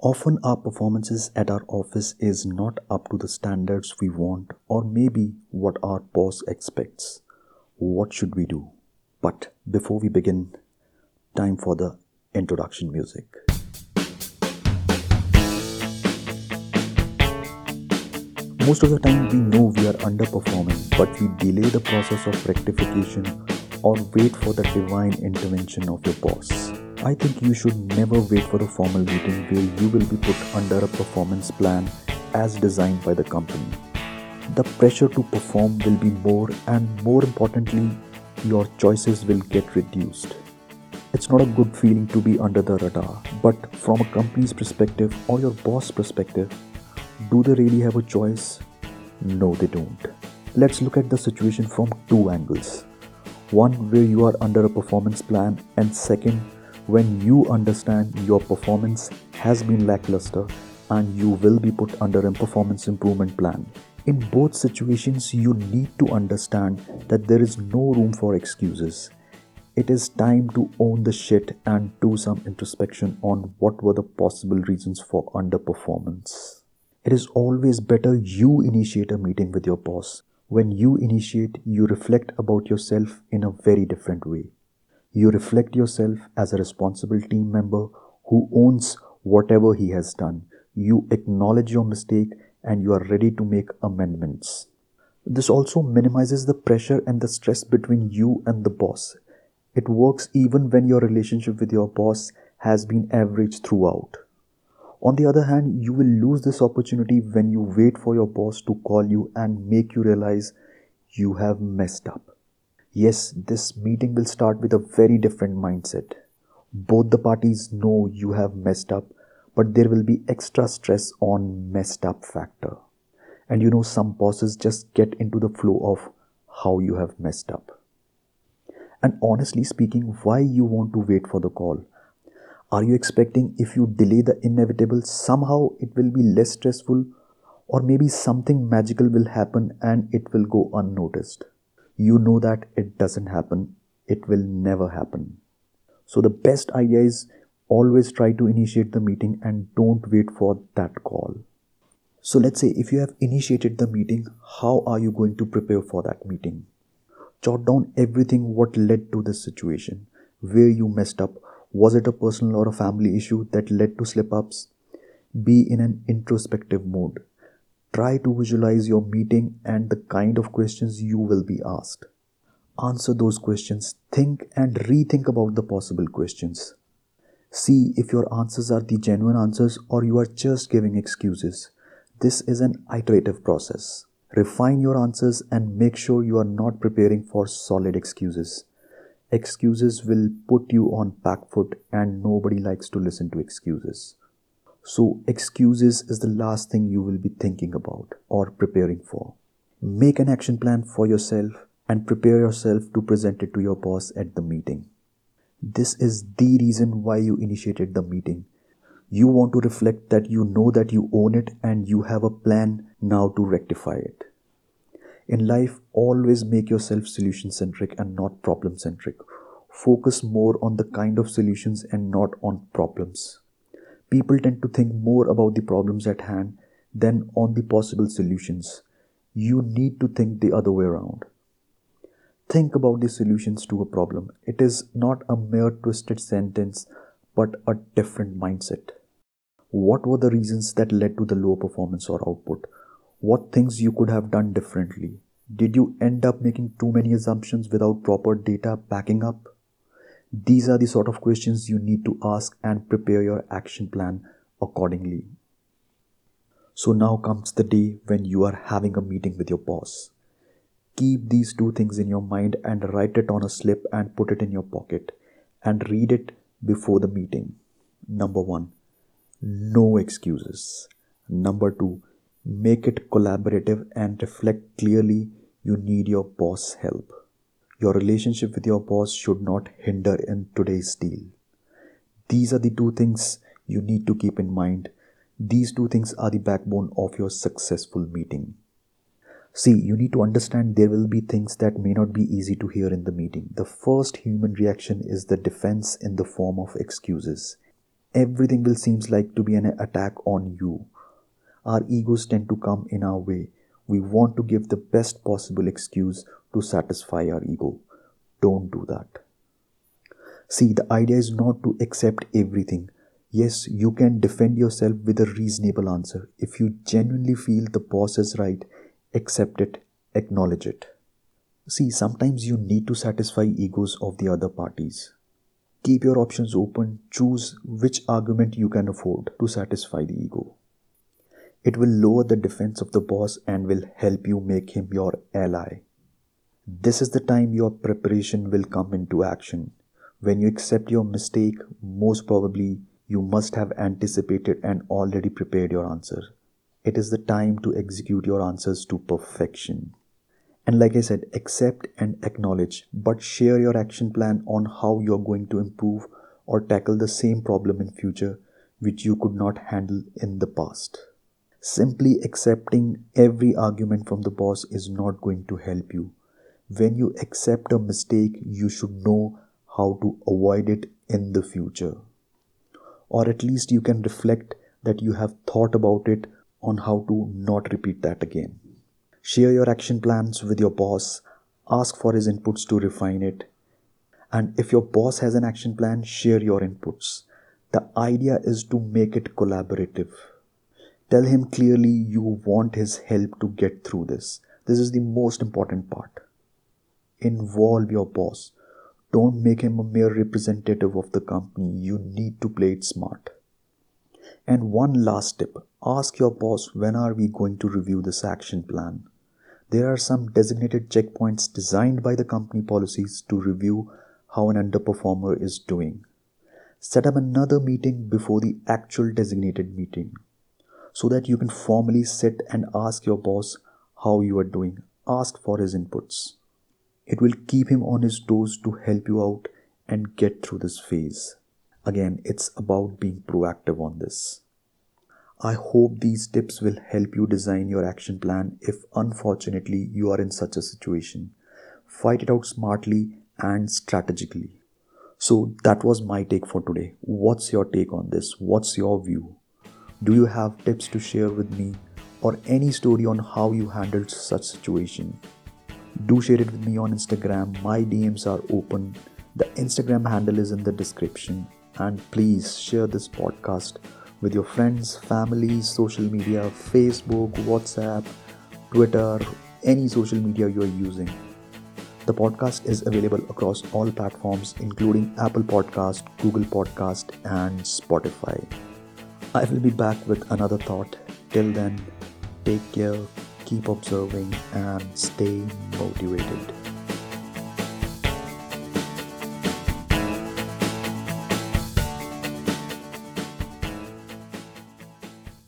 Often our performances at our office is not up to the standards we want or maybe what our boss expects. What should we do? But before we begin, time for the introduction music. Most of the time, we know we are underperforming, but we delay the process of rectification or wait for the divine intervention of your boss. I think you should never wait for a formal meeting where you will be put under a performance plan as designed by the company. The pressure to perform will be more, and more importantly, your choices will get reduced. It's not a good feeling to be under the radar, but from a company's perspective or your boss' perspective, do they really have a choice? No, they don't. Let's look at the situation from two angles one where you are under a performance plan, and second, when you understand your performance has been lackluster and you will be put under a performance improvement plan. In both situations, you need to understand that there is no room for excuses. It is time to own the shit and do some introspection on what were the possible reasons for underperformance. It is always better you initiate a meeting with your boss. When you initiate, you reflect about yourself in a very different way. You reflect yourself as a responsible team member who owns whatever he has done. You acknowledge your mistake and you are ready to make amendments. This also minimizes the pressure and the stress between you and the boss. It works even when your relationship with your boss has been average throughout. On the other hand, you will lose this opportunity when you wait for your boss to call you and make you realize you have messed up. Yes, this meeting will start with a very different mindset. Both the parties know you have messed up, but there will be extra stress on messed up factor. And you know, some bosses just get into the flow of how you have messed up. And honestly speaking, why you want to wait for the call? Are you expecting if you delay the inevitable, somehow it will be less stressful, or maybe something magical will happen and it will go unnoticed? You know that it doesn't happen, it will never happen. So, the best idea is always try to initiate the meeting and don't wait for that call. So, let's say if you have initiated the meeting, how are you going to prepare for that meeting? Jot down everything what led to this situation, where you messed up was it a personal or a family issue that led to slip ups? Be in an introspective mode. Try to visualize your meeting and the kind of questions you will be asked. Answer those questions, think and rethink about the possible questions. See if your answers are the genuine answers or you are just giving excuses. This is an iterative process. Refine your answers and make sure you are not preparing for solid excuses. Excuses will put you on back foot, and nobody likes to listen to excuses. So, excuses is the last thing you will be thinking about or preparing for. Make an action plan for yourself and prepare yourself to present it to your boss at the meeting. This is the reason why you initiated the meeting. You want to reflect that you know that you own it and you have a plan now to rectify it. In life, always make yourself solution centric and not problem centric. Focus more on the kind of solutions and not on problems. People tend to think more about the problems at hand than on the possible solutions. You need to think the other way around. Think about the solutions to a problem. It is not a mere twisted sentence, but a different mindset. What were the reasons that led to the low performance or output? What things you could have done differently? Did you end up making too many assumptions without proper data backing up? These are the sort of questions you need to ask and prepare your action plan accordingly. So now comes the day when you are having a meeting with your boss. Keep these two things in your mind and write it on a slip and put it in your pocket and read it before the meeting. Number one, no excuses. Number two, Make it collaborative and reflect clearly you need your boss help. Your relationship with your boss should not hinder in today's deal. These are the two things you need to keep in mind. These two things are the backbone of your successful meeting. See, you need to understand there will be things that may not be easy to hear in the meeting. The first human reaction is the defense in the form of excuses. everything will seems like to be an attack on you. Our egos tend to come in our way. We want to give the best possible excuse to satisfy our ego. Don't do that. See, the idea is not to accept everything. Yes, you can defend yourself with a reasonable answer. If you genuinely feel the boss is right, accept it, acknowledge it. See, sometimes you need to satisfy egos of the other parties. Keep your options open, choose which argument you can afford to satisfy the ego. It will lower the defense of the boss and will help you make him your ally. This is the time your preparation will come into action. When you accept your mistake, most probably you must have anticipated and already prepared your answer. It is the time to execute your answers to perfection. And like I said, accept and acknowledge, but share your action plan on how you're going to improve or tackle the same problem in future which you could not handle in the past. Simply accepting every argument from the boss is not going to help you. When you accept a mistake, you should know how to avoid it in the future. Or at least you can reflect that you have thought about it on how to not repeat that again. Share your action plans with your boss, ask for his inputs to refine it. And if your boss has an action plan, share your inputs. The idea is to make it collaborative. Tell him clearly you want his help to get through this. This is the most important part. Involve your boss. Don't make him a mere representative of the company. You need to play it smart. And one last tip ask your boss when are we going to review this action plan. There are some designated checkpoints designed by the company policies to review how an underperformer is doing. Set up another meeting before the actual designated meeting so that you can formally sit and ask your boss how you are doing. Ask for his inputs. It will keep him on his toes to help you out and get through this phase. Again, it's about being proactive on this. I hope these tips will help you design your action plan if unfortunately you are in such a situation. Fight it out smartly and strategically. So that was my take for today. What's your take on this? What's your view? Do you have tips to share with me or any story on how you handled such situation? Do share it with me on Instagram. My DMs are open. The Instagram handle is in the description. And please share this podcast with your friends, family, social media, Facebook, WhatsApp, Twitter, any social media you are using. The podcast is available across all platforms, including Apple Podcast, Google Podcast, and Spotify. I will be back with another thought. Till then, take care, keep observing, and stay motivated.